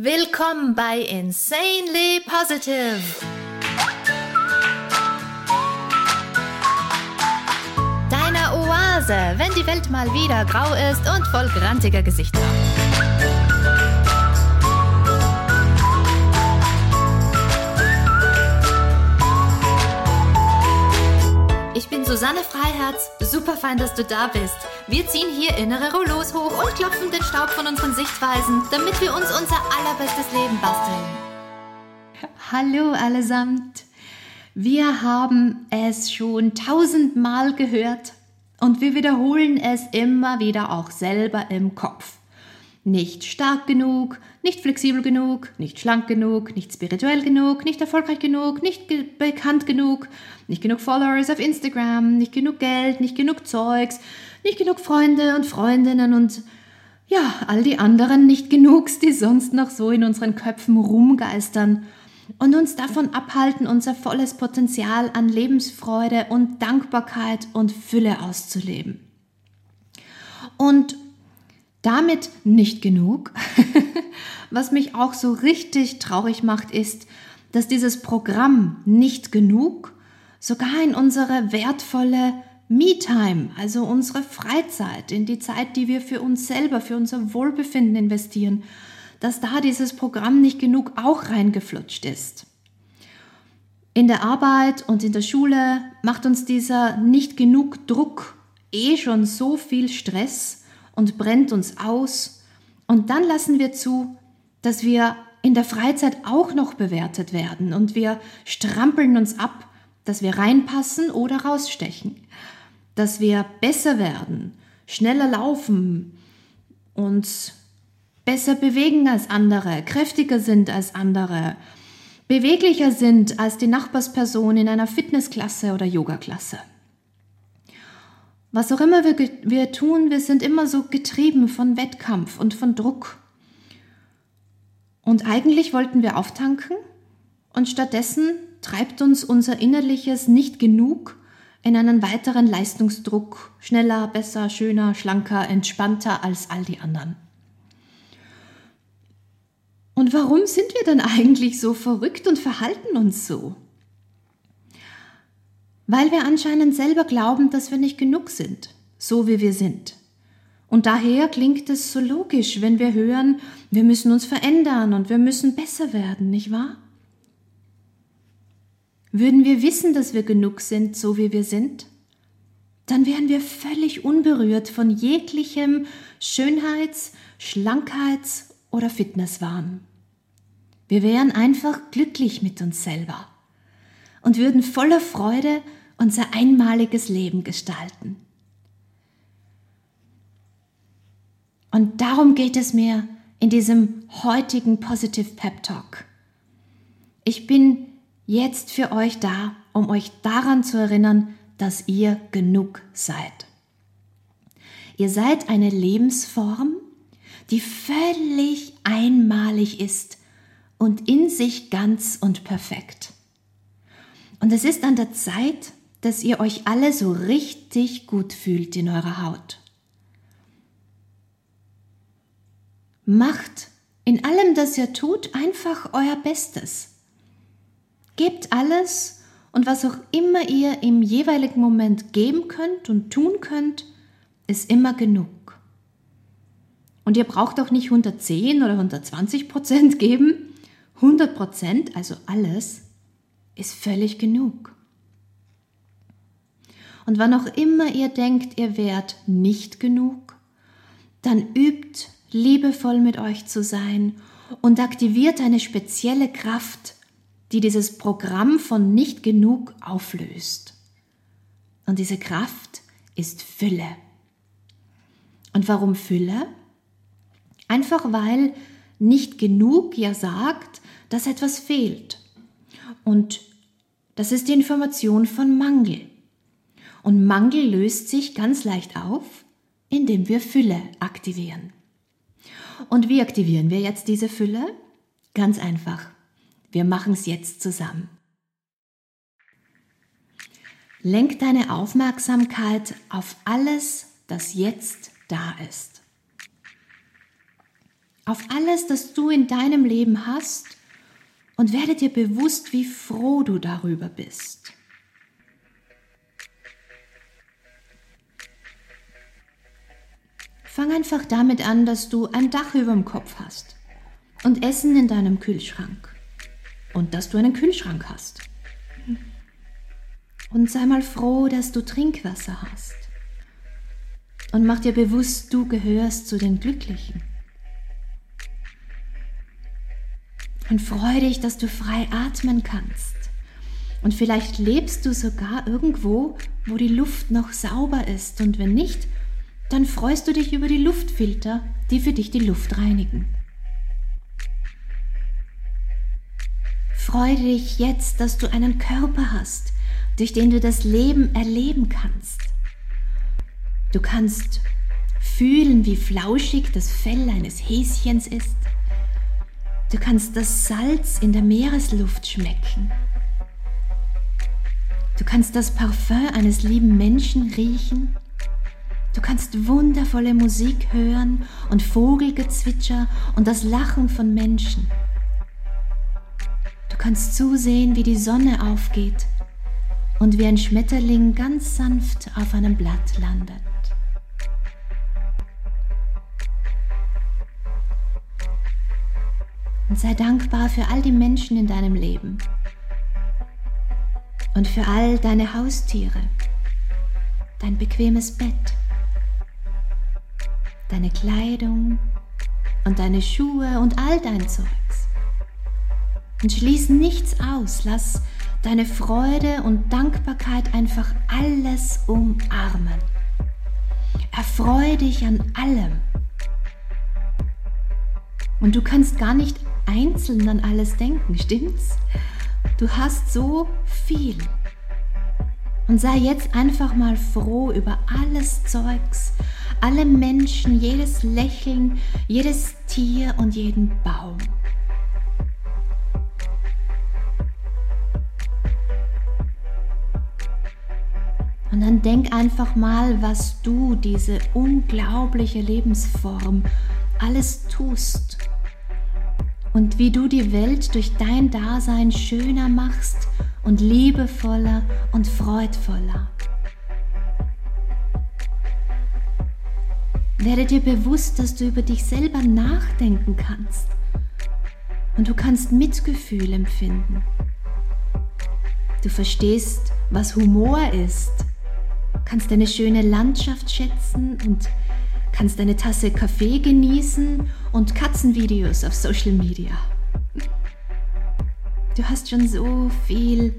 Willkommen bei Insanely Positive. Deiner Oase, wenn die Welt mal wieder grau ist und voll grantiger Gesichter. Susanne Freiherz. Super fein, dass du da bist. Wir ziehen hier innere Rollos hoch und klopfen den Staub von unseren Sichtweisen, damit wir uns unser allerbestes Leben basteln. Hallo allesamt. Wir haben es schon tausendmal gehört und wir wiederholen es immer wieder auch selber im Kopf. Nicht stark genug, nicht flexibel genug, nicht schlank genug, nicht spirituell genug, nicht erfolgreich genug, nicht ge bekannt genug, nicht genug Followers auf Instagram, nicht genug Geld, nicht genug Zeugs, nicht genug Freunde und Freundinnen und ja, all die anderen nicht genugs, die sonst noch so in unseren Köpfen rumgeistern und uns davon abhalten, unser volles Potenzial an Lebensfreude und Dankbarkeit und Fülle auszuleben. Und damit nicht genug. Was mich auch so richtig traurig macht, ist, dass dieses Programm nicht genug sogar in unsere wertvolle Me-Time, also unsere Freizeit, in die Zeit, die wir für uns selber, für unser Wohlbefinden investieren, dass da dieses Programm nicht genug auch reingeflutscht ist. In der Arbeit und in der Schule macht uns dieser nicht genug Druck eh schon so viel Stress, und brennt uns aus. Und dann lassen wir zu, dass wir in der Freizeit auch noch bewertet werden und wir strampeln uns ab, dass wir reinpassen oder rausstechen, dass wir besser werden, schneller laufen, uns besser bewegen als andere, kräftiger sind als andere, beweglicher sind als die Nachbarsperson in einer Fitnessklasse oder Yogaklasse. Was auch immer wir, wir tun, wir sind immer so getrieben von Wettkampf und von Druck. Und eigentlich wollten wir auftanken und stattdessen treibt uns unser innerliches nicht genug in einen weiteren Leistungsdruck, schneller, besser, schöner, schlanker, entspannter als all die anderen. Und warum sind wir dann eigentlich so verrückt und verhalten uns so? Weil wir anscheinend selber glauben, dass wir nicht genug sind, so wie wir sind. Und daher klingt es so logisch, wenn wir hören, wir müssen uns verändern und wir müssen besser werden, nicht wahr? Würden wir wissen, dass wir genug sind, so wie wir sind, dann wären wir völlig unberührt von jeglichem Schönheits-, Schlankheits- oder Fitnesswahn. Wir wären einfach glücklich mit uns selber und würden voller Freude unser einmaliges Leben gestalten. Und darum geht es mir in diesem heutigen Positive Pep Talk. Ich bin jetzt für euch da, um euch daran zu erinnern, dass ihr genug seid. Ihr seid eine Lebensform, die völlig einmalig ist und in sich ganz und perfekt. Und es ist an der Zeit, dass ihr euch alle so richtig gut fühlt in eurer Haut. Macht in allem, das ihr tut, einfach euer Bestes. Gebt alles und was auch immer ihr im jeweiligen Moment geben könnt und tun könnt, ist immer genug. Und ihr braucht auch nicht 110 oder 120 Prozent geben. 100 Prozent, also alles, ist völlig genug. Und wann auch immer ihr denkt, ihr wärt nicht genug, dann übt liebevoll mit euch zu sein und aktiviert eine spezielle Kraft, die dieses Programm von nicht genug auflöst. Und diese Kraft ist Fülle. Und warum Fülle? Einfach weil nicht genug ja sagt, dass etwas fehlt. Und das ist die Information von Mangel. Und Mangel löst sich ganz leicht auf, indem wir Fülle aktivieren. Und wie aktivieren wir jetzt diese Fülle? Ganz einfach. Wir machen es jetzt zusammen. Lenk deine Aufmerksamkeit auf alles, das jetzt da ist. auf alles, das du in deinem Leben hast und werde dir bewusst, wie froh du darüber bist. Fang einfach damit an, dass du ein Dach über dem Kopf hast und Essen in deinem Kühlschrank und dass du einen Kühlschrank hast. Und sei mal froh, dass du Trinkwasser hast. Und mach dir bewusst, du gehörst zu den Glücklichen. Und freu dich, dass du frei atmen kannst. Und vielleicht lebst du sogar irgendwo, wo die Luft noch sauber ist. Und wenn nicht, dann freust du dich über die Luftfilter, die für dich die Luft reinigen. Freue dich jetzt, dass du einen Körper hast, durch den du das Leben erleben kannst. Du kannst fühlen, wie flauschig das Fell eines Häschens ist. Du kannst das Salz in der Meeresluft schmecken. Du kannst das Parfum eines lieben Menschen riechen. Du kannst wundervolle Musik hören und Vogelgezwitscher und das Lachen von Menschen. Du kannst zusehen, wie die Sonne aufgeht und wie ein Schmetterling ganz sanft auf einem Blatt landet. Und sei dankbar für all die Menschen in deinem Leben und für all deine Haustiere, dein bequemes Bett deine Kleidung und deine Schuhe und all dein Zeugs. Und schließ nichts aus, lass deine Freude und Dankbarkeit einfach alles umarmen. Erfreue dich an allem. Und du kannst gar nicht einzeln an alles denken, stimmt's? Du hast so viel. Und sei jetzt einfach mal froh über alles Zeugs, alle Menschen, jedes Lächeln, jedes Tier und jeden Baum. Und dann denk einfach mal, was du, diese unglaubliche Lebensform, alles tust. Und wie du die Welt durch dein Dasein schöner machst und liebevoller und freudvoller. Werde dir bewusst, dass du über dich selber nachdenken kannst. Und du kannst Mitgefühl empfinden. Du verstehst, was Humor ist, kannst eine schöne Landschaft schätzen und kannst eine Tasse Kaffee genießen und Katzenvideos auf Social Media. Du hast schon so viel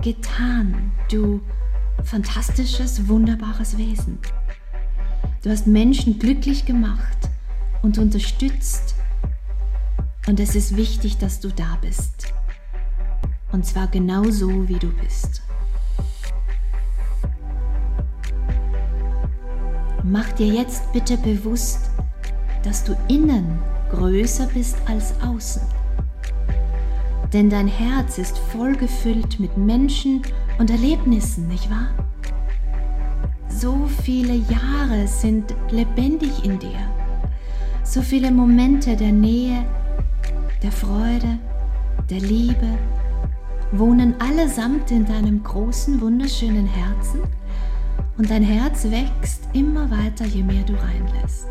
getan, du fantastisches, wunderbares Wesen. Du hast Menschen glücklich gemacht und unterstützt. Und es ist wichtig, dass du da bist. Und zwar genau so, wie du bist. Mach dir jetzt bitte bewusst, dass du innen größer bist als außen. Denn dein Herz ist voll gefüllt mit Menschen und Erlebnissen, nicht wahr? So viele Jahre sind lebendig in dir. So viele Momente der Nähe, der Freude, der Liebe wohnen allesamt in deinem großen, wunderschönen Herzen und dein Herz wächst immer weiter, je mehr du reinlässt.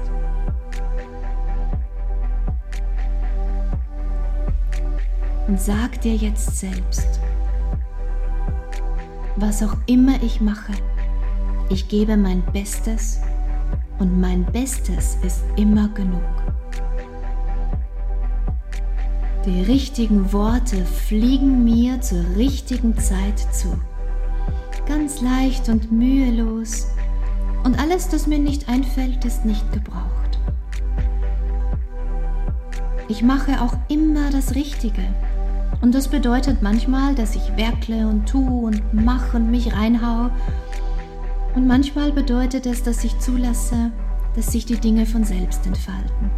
Und sag dir jetzt selbst, was auch immer ich mache, ich gebe mein Bestes und mein Bestes ist immer genug. Die richtigen Worte fliegen mir zur richtigen Zeit zu. Ganz leicht und mühelos. Und alles, das mir nicht einfällt, ist nicht gebraucht. Ich mache auch immer das Richtige. Und das bedeutet manchmal, dass ich werkle und tue und mache und mich reinhau und manchmal bedeutet es, dass ich zulasse, dass sich die Dinge von selbst entfalten.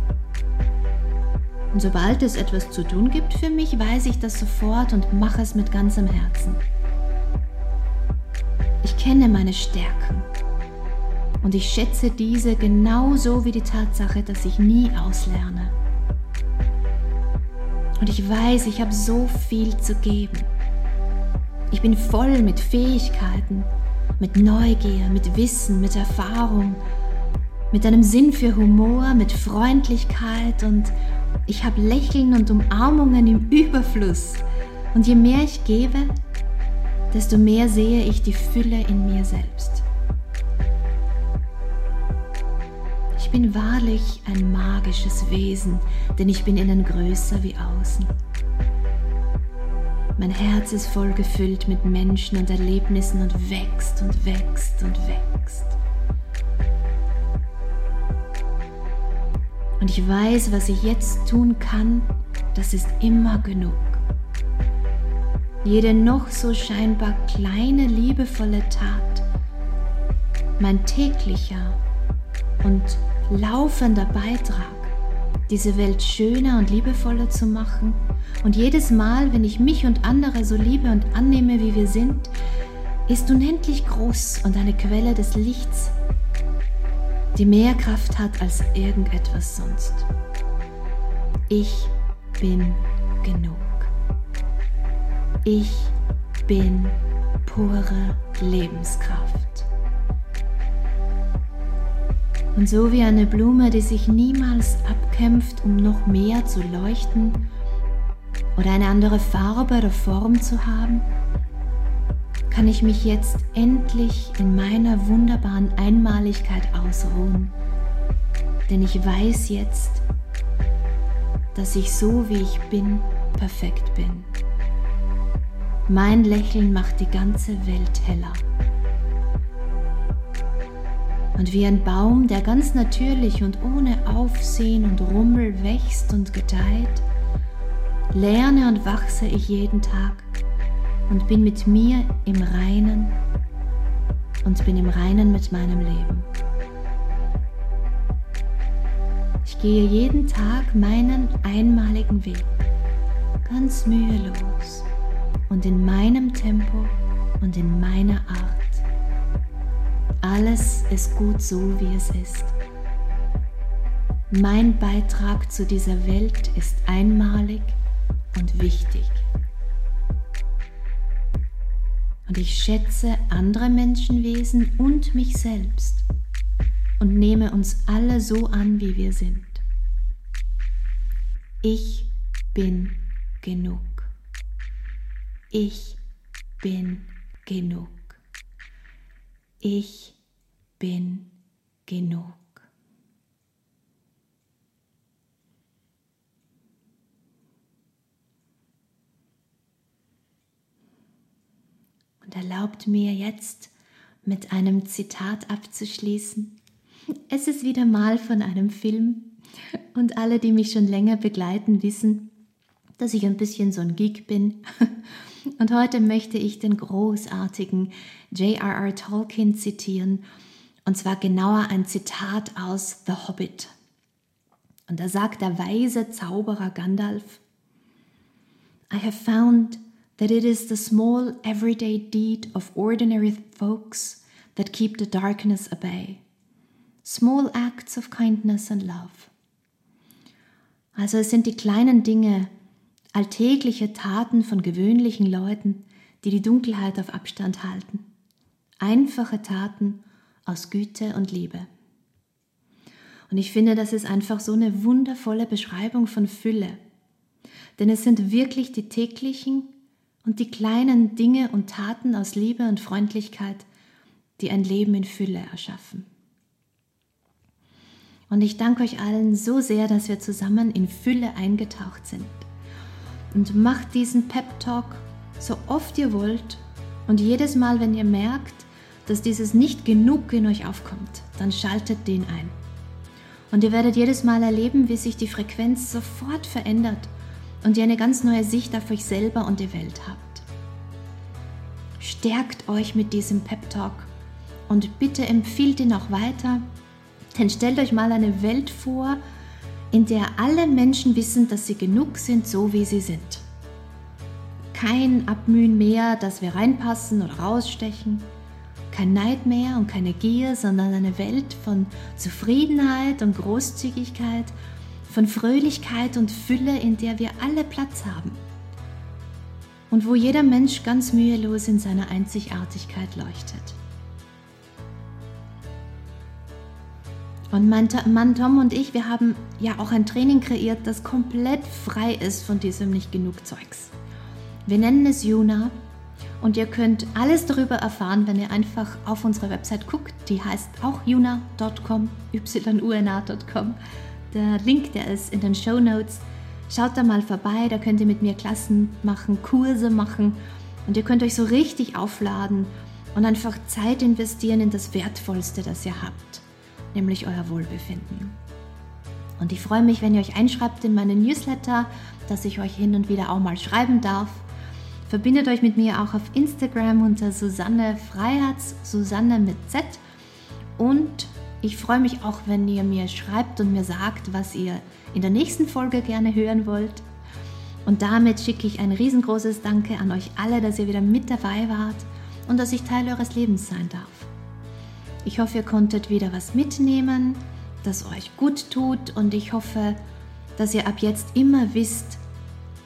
Und sobald es etwas zu tun gibt für mich, weiß ich das sofort und mache es mit ganzem Herzen. Ich kenne meine Stärken und ich schätze diese genauso wie die Tatsache, dass ich nie auslerne. Und ich weiß, ich habe so viel zu geben. Ich bin voll mit Fähigkeiten, mit Neugier, mit Wissen, mit Erfahrung, mit einem Sinn für Humor, mit Freundlichkeit und ich habe Lächeln und Umarmungen im Überfluss. Und je mehr ich gebe, desto mehr sehe ich die Fülle in mir selbst. Ich bin wahrlich ein magisches Wesen, denn ich bin innen größer wie außen. Mein Herz ist voll gefüllt mit Menschen und Erlebnissen und wächst und wächst und wächst. Und ich weiß, was ich jetzt tun kann, das ist immer genug. Jede noch so scheinbar kleine, liebevolle Tat, mein täglicher und laufender Beitrag, diese Welt schöner und liebevoller zu machen. Und jedes Mal, wenn ich mich und andere so liebe und annehme, wie wir sind, ist unendlich groß und eine Quelle des Lichts, die mehr Kraft hat als irgendetwas sonst. Ich bin genug. Ich bin pure Lebenskraft. Und so wie eine Blume, die sich niemals abkämpft, um noch mehr zu leuchten oder eine andere Farbe oder Form zu haben, kann ich mich jetzt endlich in meiner wunderbaren Einmaligkeit ausruhen. Denn ich weiß jetzt, dass ich so wie ich bin, perfekt bin. Mein Lächeln macht die ganze Welt heller. Und wie ein Baum, der ganz natürlich und ohne Aufsehen und Rummel wächst und gedeiht, lerne und wachse ich jeden Tag und bin mit mir im Reinen und bin im Reinen mit meinem Leben. Ich gehe jeden Tag meinen einmaligen Weg, ganz mühelos und in meinem Tempo und in meiner Art. Alles ist gut so, wie es ist. Mein Beitrag zu dieser Welt ist einmalig und wichtig. Und ich schätze andere Menschenwesen und mich selbst und nehme uns alle so an, wie wir sind. Ich bin genug. Ich bin genug. Ich bin genug. Und erlaubt mir jetzt mit einem Zitat abzuschließen. Es ist wieder mal von einem Film und alle, die mich schon länger begleiten, wissen, dass ich ein bisschen so ein Geek bin. Und heute möchte ich den großartigen J.R.R. Tolkien zitieren, und zwar genauer ein Zitat aus The Hobbit. Und da sagt der weise Zauberer Gandalf, I have found that it is the small everyday deed of ordinary folks that keep the darkness at. Small acts of kindness and love. Also es sind die kleinen Dinge, alltägliche Taten von gewöhnlichen Leuten, die die Dunkelheit auf Abstand halten. Einfache Taten aus Güte und Liebe. Und ich finde, das ist einfach so eine wundervolle Beschreibung von Fülle. Denn es sind wirklich die täglichen, und die kleinen Dinge und Taten aus Liebe und Freundlichkeit, die ein Leben in Fülle erschaffen. Und ich danke euch allen so sehr, dass wir zusammen in Fülle eingetaucht sind. Und macht diesen Pep Talk so oft ihr wollt und jedes Mal, wenn ihr merkt, dass dieses nicht genug in euch aufkommt, dann schaltet den ein. Und ihr werdet jedes Mal erleben, wie sich die Frequenz sofort verändert und ihr eine ganz neue Sicht auf euch selber und die Welt habt. Stärkt euch mit diesem Pep Talk und bitte empfiehlt ihn auch weiter, denn stellt euch mal eine Welt vor, in der alle Menschen wissen, dass sie genug sind, so wie sie sind. Kein Abmühen mehr, dass wir reinpassen oder rausstechen. Kein Neid mehr und keine Gier, sondern eine Welt von Zufriedenheit und Großzügigkeit von Fröhlichkeit und Fülle, in der wir alle Platz haben und wo jeder Mensch ganz mühelos in seiner Einzigartigkeit leuchtet. Und mein Mann Tom und ich, wir haben ja auch ein Training kreiert, das komplett frei ist von diesem nicht genug Zeugs. Wir nennen es Juna und ihr könnt alles darüber erfahren, wenn ihr einfach auf unsere Website guckt. Die heißt auch juna.com, yuna.com. Der Link, der ist in den Show Notes. Schaut da mal vorbei, da könnt ihr mit mir Klassen machen, Kurse machen und ihr könnt euch so richtig aufladen und einfach Zeit investieren in das Wertvollste, das ihr habt, nämlich euer Wohlbefinden. Und ich freue mich, wenn ihr euch einschreibt in meine Newsletter, dass ich euch hin und wieder auch mal schreiben darf. Verbindet euch mit mir auch auf Instagram unter Susanne Freiherz, Susanne mit Z. Und ich freue mich auch, wenn ihr mir schreibt und mir sagt, was ihr in der nächsten Folge gerne hören wollt. Und damit schicke ich ein riesengroßes Danke an euch alle, dass ihr wieder mit dabei wart und dass ich Teil eures Lebens sein darf. Ich hoffe, ihr konntet wieder was mitnehmen, das euch gut tut und ich hoffe, dass ihr ab jetzt immer wisst,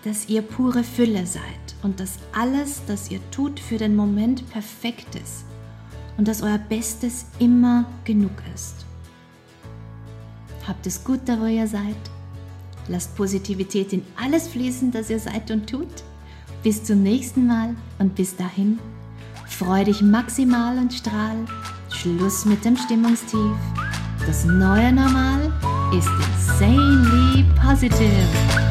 dass ihr pure Fülle seid und dass alles, das ihr tut, für den Moment perfekt ist und dass euer Bestes immer genug ist. Habt es gut da, wo ihr seid. Lasst Positivität in alles fließen, das ihr seid und tut. Bis zum nächsten Mal und bis dahin, freu dich maximal und strahl. Schluss mit dem Stimmungstief. Das neue Normal ist insanely positive.